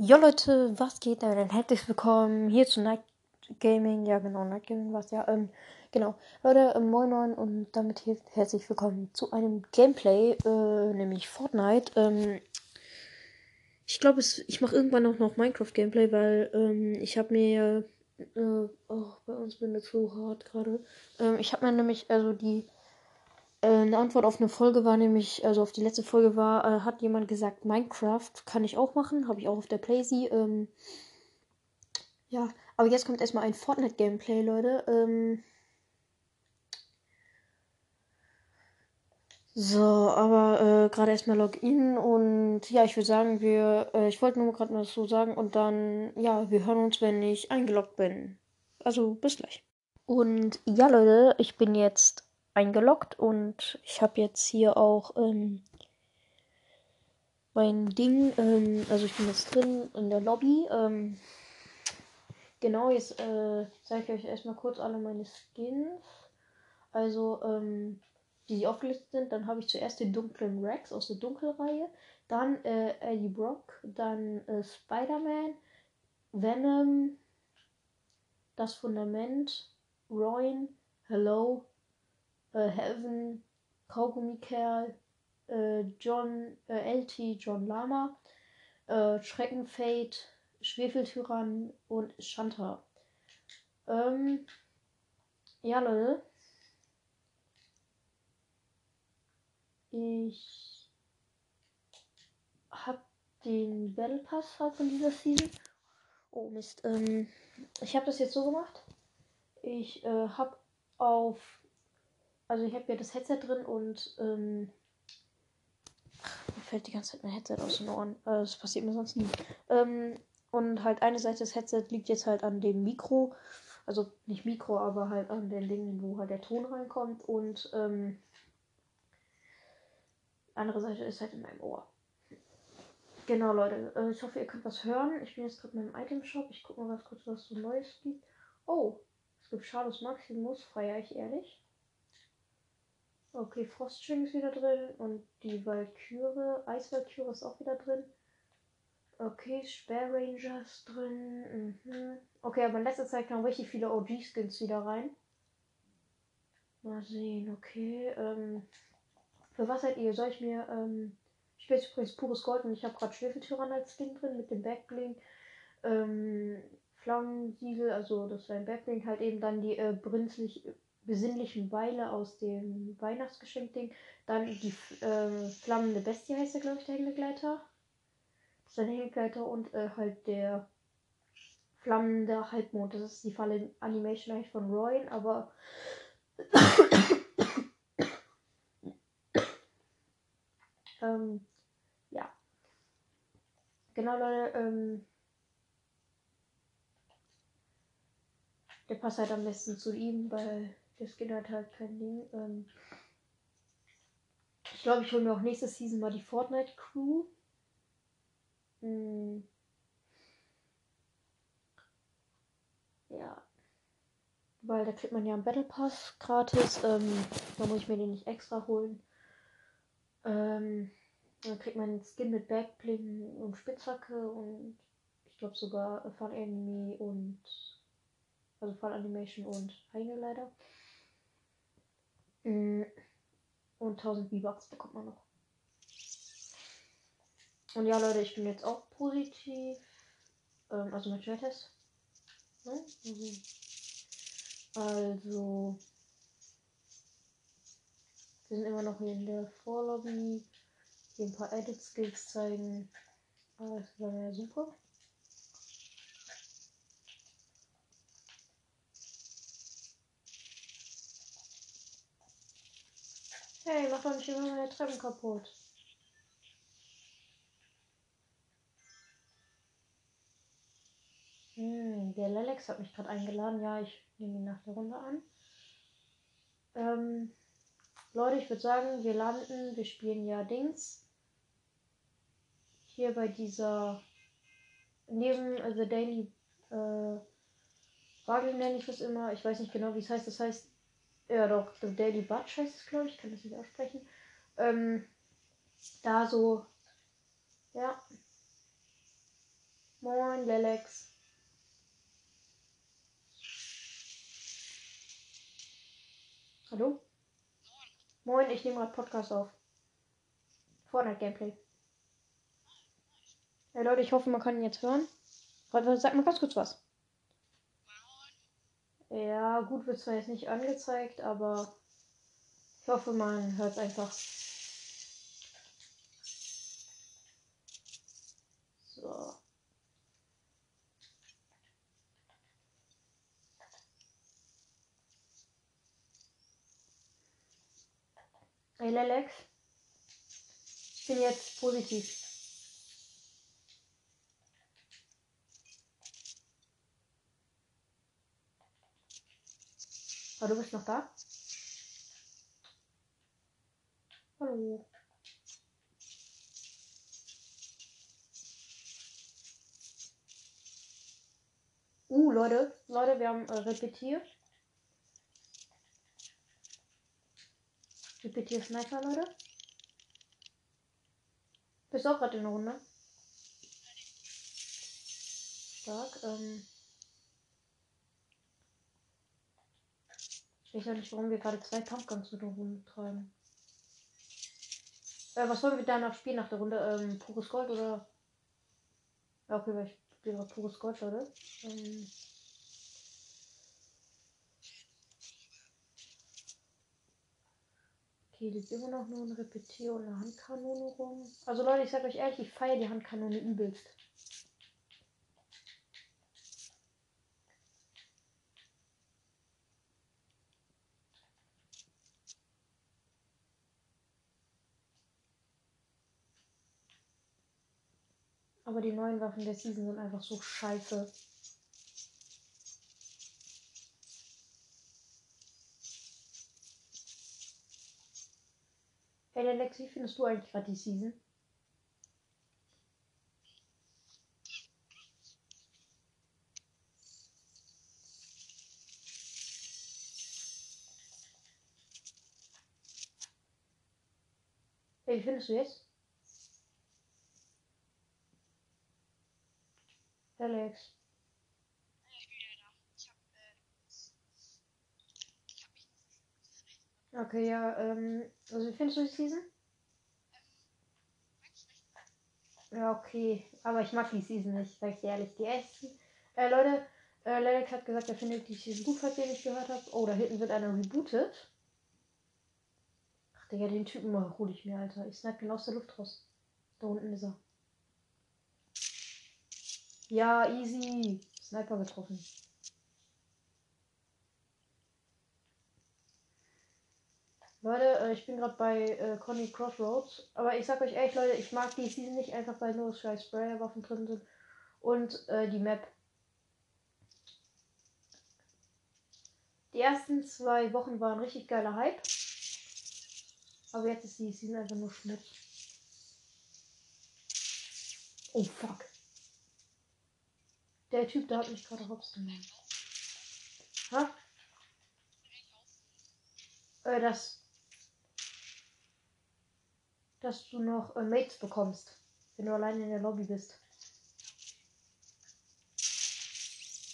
Jo Leute, was geht? Dann herzlich willkommen hier zu Night Gaming. Ja genau, Night Gaming was ja. Ähm, genau. Leute, ähm, moin moin und damit hier herzlich willkommen zu einem Gameplay, äh, nämlich Fortnite. Ähm, ich glaube, ich mache irgendwann auch noch Minecraft Gameplay, weil ähm, ich habe mir äh, oh, bei uns bin ich zu hart gerade. Ähm, ich habe mir nämlich also die eine Antwort auf eine Folge war nämlich, also auf die letzte Folge war, äh, hat jemand gesagt, Minecraft kann ich auch machen, habe ich auch auf der Playsee. Ähm, ja, aber jetzt kommt erstmal ein Fortnite-Gameplay, Leute. Ähm, so, aber äh, gerade erstmal Login und ja, ich würde sagen, wir, äh, ich wollte nur gerade mal so sagen und dann, ja, wir hören uns, wenn ich eingeloggt bin. Also bis gleich. Und ja, Leute, ich bin jetzt eingeloggt und ich habe jetzt hier auch ähm, mein Ding, ähm, also ich bin jetzt drin in der Lobby. Ähm, genau, jetzt äh, zeige ich euch erstmal kurz alle meine Skins. Also, ähm, die aufgelistet sind. Dann habe ich zuerst den dunklen Rex aus der Dunkelreihe. Dann äh, Eddie Brock. Dann äh, Spider-Man. Venom. Das Fundament. Roin. Hello äh, Heaven, Kaugummi-Kerl, äh, John, äh, LT, John Lama, äh, Schreckenfade, Schwefeltyrann und Shanta. Ähm, ja, Leute. Ich hab den Battle Pass von dieser Season. Oh Mist. Ähm, ich habe das jetzt so gemacht. Ich äh, habe auf also ich habe ja das Headset drin und ähm, mir fällt die ganze Zeit mein Headset aus den Ohren. Äh, das passiert mir sonst nie. Ähm, und halt eine Seite des Headsets liegt jetzt halt an dem Mikro. Also nicht Mikro, aber halt an den Dingen, wo halt der Ton reinkommt. Und ähm, andere Seite ist halt in meinem Ohr. Genau, Leute. Äh, ich hoffe, ihr könnt was hören. Ich bin jetzt gerade in meinem Item-Shop. Ich gucke mal ganz kurz, was so Neues gibt. Oh, es gibt Shadows Maximus. Feiere ich ehrlich. Okay, Froststring ist wieder drin und die Valkyrie, Eisvalkyrie ist auch wieder drin. Okay, Spare Ranger ist drin. Mhm. Okay, aber in letzter Zeit kamen richtig viele OG-Skins wieder rein. Mal sehen, okay. Ähm, für was seid ihr? Soll ich mir. Ähm, ich spiele übrigens pures Gold und ich habe gerade Schwefeltyrann als Skin drin mit dem Backbling. Ähm, Flammensiegel, also das wäre ein Backbling, halt eben dann die äh, brünstlich besinnlichen Weile aus dem Weihnachtsgeschenk-Ding. Dann die äh, flammende Bestie heißt der, glaube ich, der Hängegleiter. Das ist ein Hängegleiter und äh, halt der flammende Halbmond. Das ist die Falle Animation eigentlich von Roy, aber ähm, ja. Genau, Leute, ähm, der passt halt am besten zu ihm, weil das geht halt halt kein Ding. Ähm ich glaube, ich hole mir auch nächste Season mal die Fortnite Crew. Hm. Ja. Weil da kriegt man ja einen Battle Pass gratis. Ähm, da muss ich mir den nicht extra holen. Ähm, dann kriegt man einen Skin mit Backbling und Spitzhacke und ich glaube sogar Fun Enemy und also Fun Animation und Heine Mm. Und 1000 V-Bucks bekommt man noch. Und ja, Leute, ich bin jetzt auch positiv. Ähm, also mit Schnelltest. Ne? Mhm. Also. Wir sind immer noch hier in der Vorlobby. Hier ein paar Edit Skills zeigen. Aber das wäre ja super. Hey, mach doch nicht immer meine Treppen kaputt. Hm, der Lelex hat mich gerade eingeladen. Ja, ich nehme ihn nach der Runde an. Ähm, Leute, ich würde sagen, wir landen, wir spielen ja Dings. Hier bei dieser neben The Daily äh, Wagel nenne ich das immer. Ich weiß nicht genau, wie es heißt. Das heißt, ja doch, The Daily Butch heißt es, glaube ich. Kann das nicht aussprechen. Ähm, da so, ja. Moin, Lelex. Hallo? Moin, ich nehme gerade Podcast auf. Fortnite Gameplay. Ja, Leute, ich hoffe, man kann ihn jetzt hören. Sag mal ganz kurz was. Ja, gut wird zwar jetzt nicht angezeigt, aber ich hoffe, man hört es einfach. So. Hey Lelex, ich bin jetzt positiv. Oh, du bist noch da? Hallo. Uh, Leute, Leute, wir haben äh, repetiert. Repetier Sniper, Leute. Bist auch gerade in der Runde? Stark, ähm. Ich weiß ja nicht, warum wir gerade zwei Pumpguns in der Runde treiben. Äh, was wollen wir danach spielen nach der Runde? Ähm, pures Gold oder? Ja, okay, weil ich spiele gerade pures Gold, Leute. Ähm okay, liegt immer noch nur ein Repetier und eine Handkanone rum. Also Leute, ich sag euch ehrlich, ich feiere die Handkanone übelst. Aber die neuen Waffen der Season sind einfach so scheiße. Hey Alex, wie findest du eigentlich gerade die Season? Hey, wie findest du jetzt? Alex. Okay, ja, ähm, also wie findest du die Season? Ja, okay, aber ich mag die Season nicht, sag ich dir ehrlich. Die ersten, äh, Leute, äh, Alex hat gesagt, er findet die Season gut, falls ihr nicht gehört habt. Oh, da hinten wird einer rebootet. Ach, Digga, den Typen hole ich mir, Alter. Ich snipe ihn aus der Luft raus. Da unten ist er. Ja, easy. Sniper getroffen. Leute, äh, ich bin gerade bei äh, Conny Crossroads. Aber ich sag euch ehrlich, Leute, ich mag die Season nicht einfach, weil nur scheiß Sprayerwaffen drin sind. Und äh, die Map. Die ersten zwei Wochen waren richtig geiler Hype. Aber jetzt ist die Season einfach nur Schmutz. Oh fuck. Der Typ, der hat mich gerade hops genommen. Ha? Äh, das. Dass du noch äh, Mates bekommst, wenn du alleine in der Lobby bist.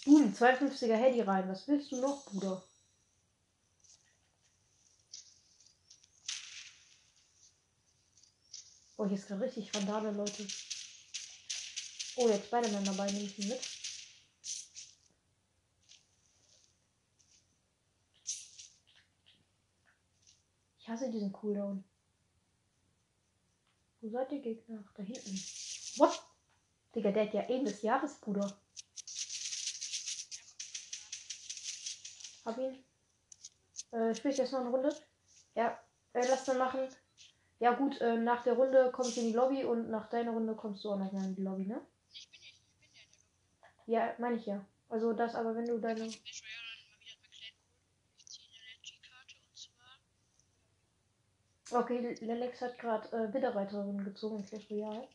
Boom, 52er Handy rein. Was willst du noch, Bruder? Oh, hier ist gerade richtig Randale, Leute. Oh, jetzt Spider-Man dabei, nehme ich ihn mit. Hasse diesen Cooldown. Wo seid ihr Gegner? Da hinten. What? Digga, der hat ja Ende des Jahres, Bruder. Hab ihn. Äh, spielst jetzt noch eine Runde? Ja, äh, lass dann machen. Ja gut, äh, nach der Runde kommst du in die Lobby und nach deiner Runde kommst du auch noch mal in die Lobby, ne? Ich bin nicht, ich bin ja in der Lobby. Ja, meine ich ja. Also das aber, wenn du deine... Okay, Lelex hat gerade äh, Bitterreiterin gezogen in Clash Royale.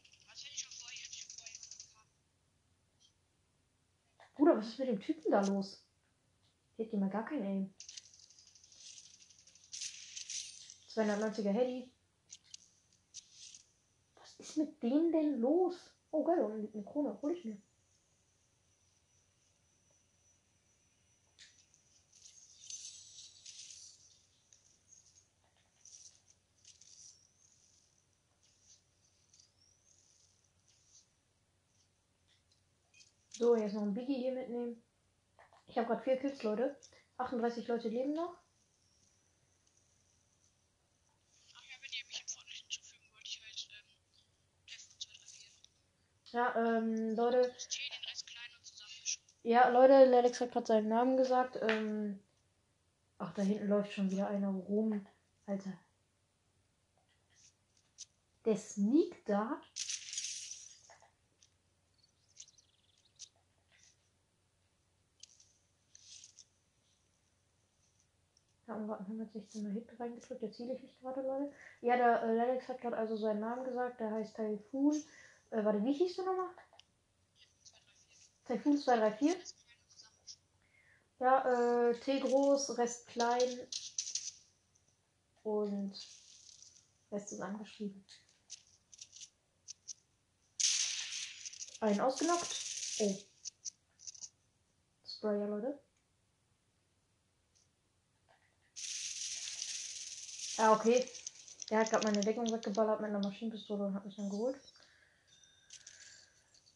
Bruder, was ist mit dem Typen da los? Der hat mal gar kein Aim. 290er Hedy. Was ist mit dem denn los? Oh geil, eine Krone, hol ich mir. So, jetzt noch ein Biggie hier mitnehmen. Ich habe gerade vier Kills, Leute. 38 Leute leben noch. Ja, ähm, Death 2, 3, 4. Ja, Leute. Ja, Leute, Alex hat gerade seinen Namen gesagt. Ähm, ach, da hinten läuft schon wieder einer rum. Alter. Der sneakt da. Und gerade 116er Hit reingedrückt. Jetzt ziele ich mich gerade, Leute. Ja, der äh, Alex hat gerade also seinen Namen gesagt. Der heißt Typhoon. Äh, warte, wie hieß du nochmal? 2, 3, 4. Typhoon 234. Rest klein und zusammengeschrieben. Ja, äh, T groß, Rest klein und Rest ist angeschrieben. Einen ausgenockt. Oh. Sprayer, Leute. Ja, okay. Der hat gerade meine Deckung weggeballert mit einer Maschinenpistole und hat mich dann geholt.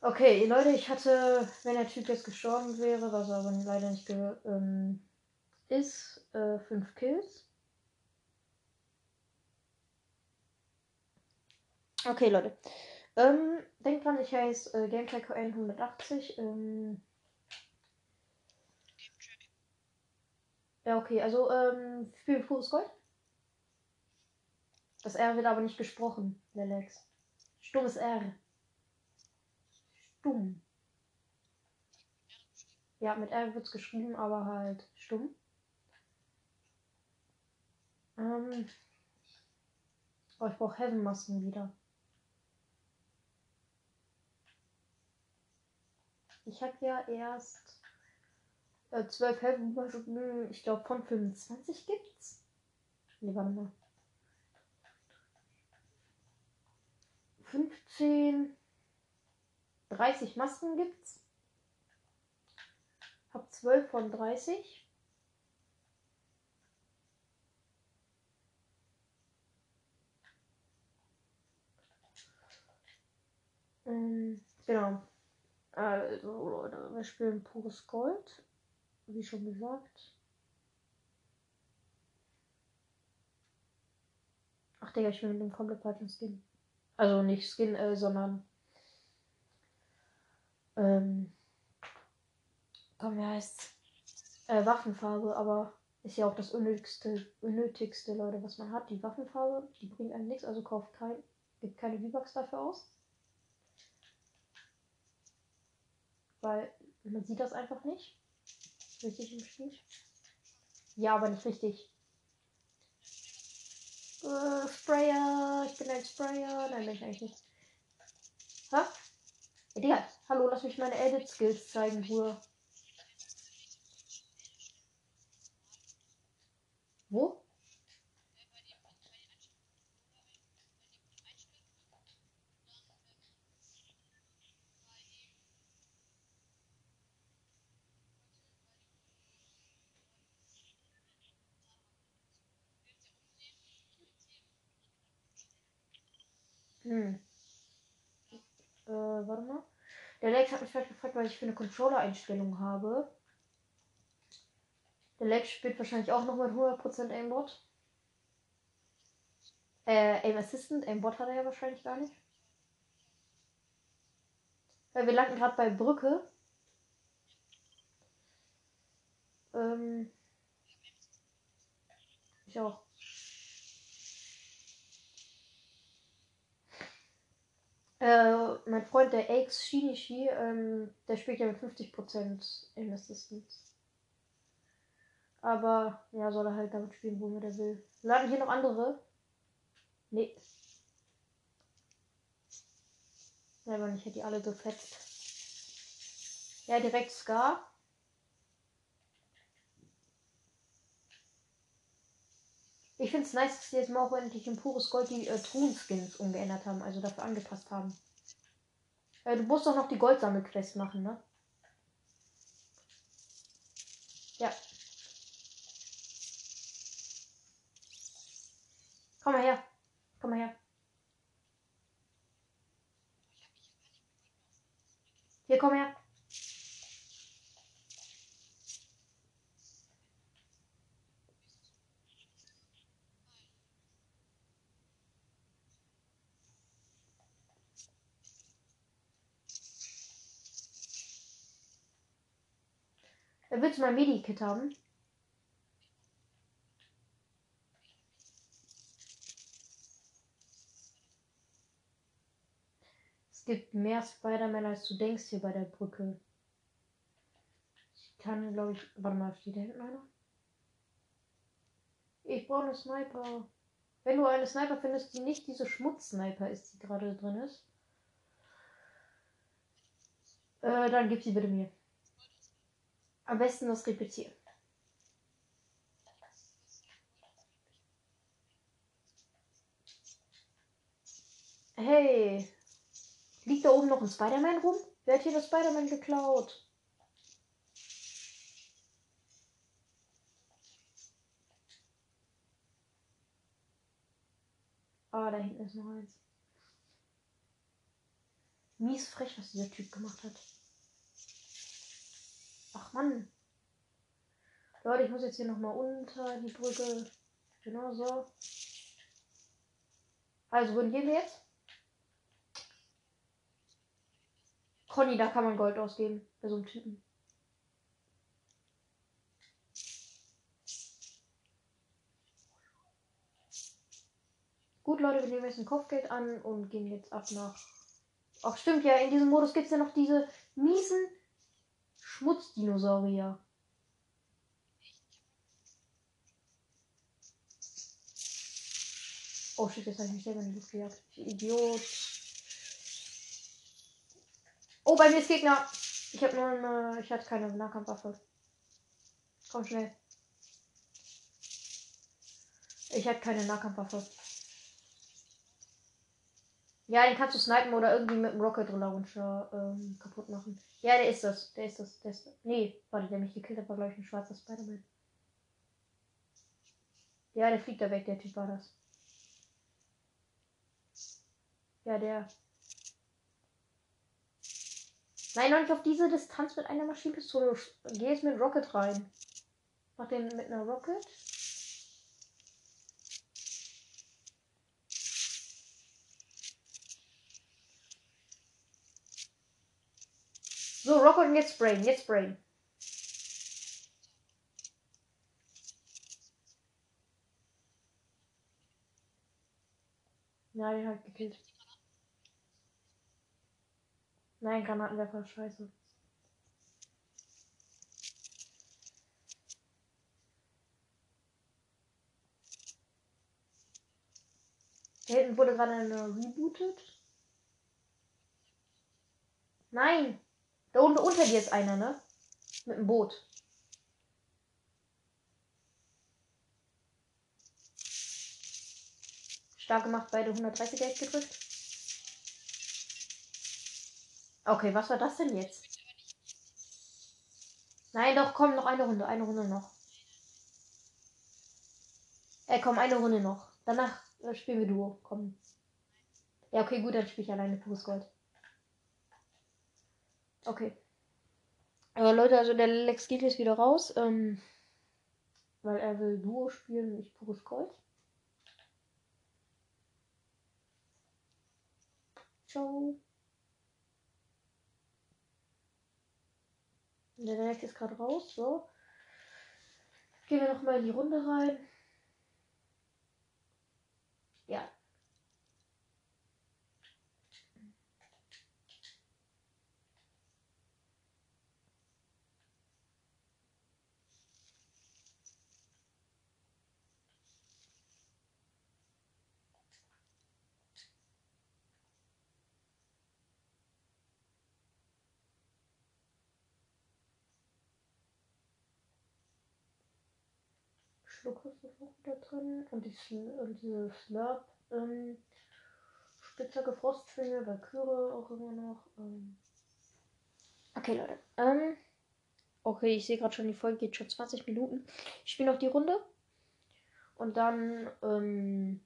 Okay, Leute, ich hatte, wenn der Typ jetzt gestorben wäre, was er aber leider nicht ähm, ist, äh, fünf Kills. Okay, Leute. Ähm, denkt dran, ich heiße äh, Gametrack 180. Ähm, ja, okay, also, ähm, Spiel mit pures Gold. Das R wird aber nicht gesprochen, Lelex. Stummes R. Stumm. Ja, mit R wird's geschrieben, aber halt stumm. Ähm. Oh, ich brauche Heaven-Masken wieder. Ich habe ja erst äh, 12 Heaven-Masken. Ich glaube, von 25 gibt's. Nee, warte mal. 15. 30 Masken gibt's. Hab 12 von 30. Ähm, genau. Also, Leute, wir spielen pures Gold. Wie schon gesagt. Ach, Digga, ich will mit dem komplett falschen Skin. Also nicht Skin, äh, sondern. Ähm. Komm, wie heißt's? Äh, Waffenfarbe, aber ist ja auch das unnötigste, unnötigste, Leute, was man hat. Die Waffenfarbe, die bringt einem nichts, also kauft kein, gibt keine V-Bucks dafür aus. Weil man sieht das einfach nicht. Richtig im Spiel. Ja, aber nicht richtig. Äh, Sprayer, ich bin ein Sprayer. Nein, bin ich eigentlich nicht. Hä? Ja, Digga, hallo, lass mich meine Edit-Skills zeigen, Bruder. Wo? Hm. Warte mal. Der Lex hat mich vielleicht gefragt, was ich für eine Controller-Einstellung habe. Der Lex spielt wahrscheinlich auch noch mit 100% Aimbot. Äh, Aim Assistant. Aimbot hat er ja wahrscheinlich gar nicht. Weil wir landen gerade bei Brücke. Ähm. Ich auch. Äh, mein Freund, der Aix Shinichi, ähm, der spielt ja mit 50% Aim Assistance. Aber, ja, soll er halt damit spielen, wo er will. Laden hier noch andere. Nee. Ja, aber ich hätte die alle gefetzt. Ja, direkt Scar. Ich finde es nice, dass sie jetzt mal auch endlich in pures Gold die äh, Truhen-Skins umgeändert haben, also dafür angepasst haben. Äh, du musst doch noch die Goldsammelquest machen, ne? Ja. Komm mal her. Komm mal her. Hier, komm her. Willst du mein Medikit haben? Es gibt mehr Spider-Man, als du denkst hier bei der Brücke. Ich kann, glaube ich. Warte mal, steht da hinten einer? Ich brauche eine Sniper. Wenn du eine Sniper findest, die nicht diese Schmutz-Sniper ist, die gerade drin ist, äh, dann gib sie bitte mir. Am besten das Repetieren. Hey, liegt da oben noch ein Spider-Man rum? Wer hat hier das Spider-Man geklaut? Ah, da hinten ist noch eins. Mies frech, was dieser Typ gemacht hat. Ach Mann. Leute, ich muss jetzt hier nochmal unter die Brücke. Genau so. Also, wohin gehen wir jetzt? Conny, da kann man Gold ausgeben. Bei so einem Typen. Gut, Leute, wir nehmen jetzt ein Kopfgeld an und gehen jetzt ab nach. Ach, stimmt ja, in diesem Modus gibt es ja noch diese miesen Schmutzdinosaurier. Oh shit, jetzt habe ich mich selber in die Luft gejagt. Ich Idiot. Oh, bei mir ist Gegner. Ich habe nur eine. Ich hatte keine Nahkampfwaffe. Komm schnell. Ich hatte keine Nahkampfwaffe. Ja, den kannst du snipen oder irgendwie mit dem Rocket Launcher ähm, kaputt machen. Ja, der ist das. Der ist das. Der ist das. Nee, warte, der mich gekillt hat, war glaube ich ein schwarzer Spider-Man. Ja, der fliegt da weg, der Typ war das. Ja, der. Nein, noch nicht auf diese Distanz mit einer Maschinenpistole. Geh jetzt mit Rocket rein. Mach den mit einer Rocket. So, Rocket und jetzt Brain. Jetzt Brain. Ja, den hat gekillt. Nein, Granatenwerfer, scheiße. Da hinten wurde gerade rebootet. Nein! Da unten unter dir ist einer, ne? Mit dem Boot. Stark gemacht, beide 130 Geld gedrückt. Okay, was war das denn jetzt? Nein, doch, komm, noch eine Runde, eine Runde noch. Ey, komm, eine Runde noch. Danach äh, spielen wir Duo. Komm. Ja, okay, gut, dann spiele ich alleine pures Gold. Okay. Aber Leute, also der Lex geht jetzt wieder raus, ähm, weil er will Duo spielen, nicht pures Gold. Ciao. Der Lex ist gerade raus, so. Gehen wir nochmal in die Runde rein. Ja, Schluck ist auch wieder drin. Und, die und diese Slurp. Ähm, Spitzhacke Frostschwinge, Valkyrie auch immer noch. Ähm. Okay, Leute. Ähm. Okay, ich sehe gerade schon, die Folge geht schon 20 Minuten. Ich spiele noch die Runde. Und dann, ähm,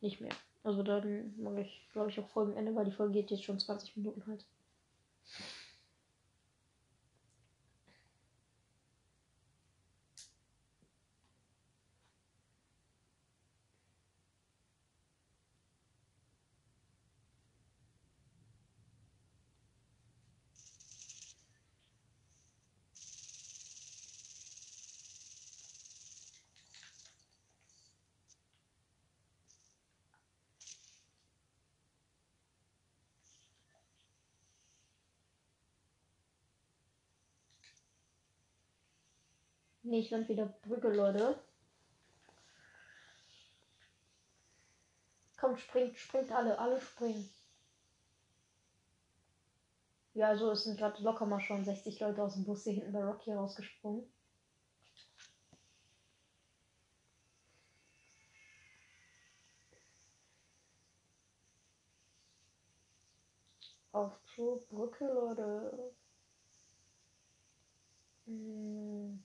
nicht mehr. Also dann mache ich, glaube ich, auch Folgenende, weil die Folge geht jetzt schon 20 Minuten halt. Nee, ich lande wieder Brücke, Leute. Kommt, springt, springt alle, alle springen. Ja, also es sind gerade locker mal schon 60 Leute aus dem Bus hier hinten bei Rocky rausgesprungen. Auf zur Brücke, Leute. Hm.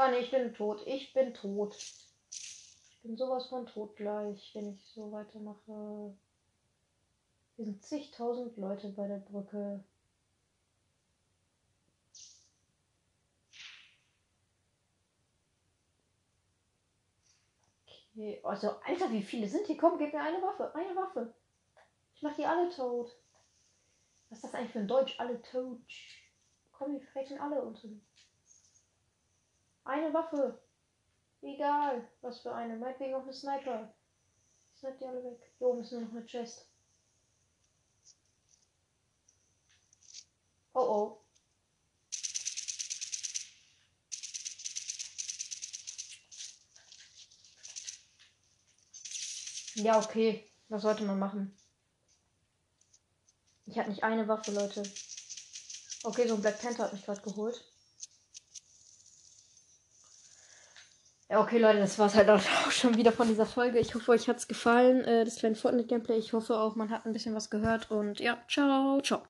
Ah ne, ich bin tot. Ich bin tot. Ich bin sowas von tot gleich, wenn ich so weitermache. Hier sind zigtausend Leute bei der Brücke. Okay. Also, Alter, wie viele sind hier? Komm, gib mir eine Waffe. Eine Waffe. Ich mach die alle tot. Was ist das eigentlich für ein Deutsch? Alle tot. Komm, die fressen alle unten. Eine Waffe. Egal. Was für eine. Meinetwegen auch eine Sniper. Snipe die alle weg. Hier oben ist nur noch eine Chest. Oh oh. Ja, okay. Was sollte man machen? Ich hatte nicht eine Waffe, Leute. Okay, so ein Black Panther hat mich gerade geholt. Okay, Leute, das war es halt auch schon wieder von dieser Folge. Ich hoffe, euch hat es gefallen, äh, das kleine Fortnite-Gameplay. Ich hoffe auch, man hat ein bisschen was gehört. Und ja, ciao, ciao.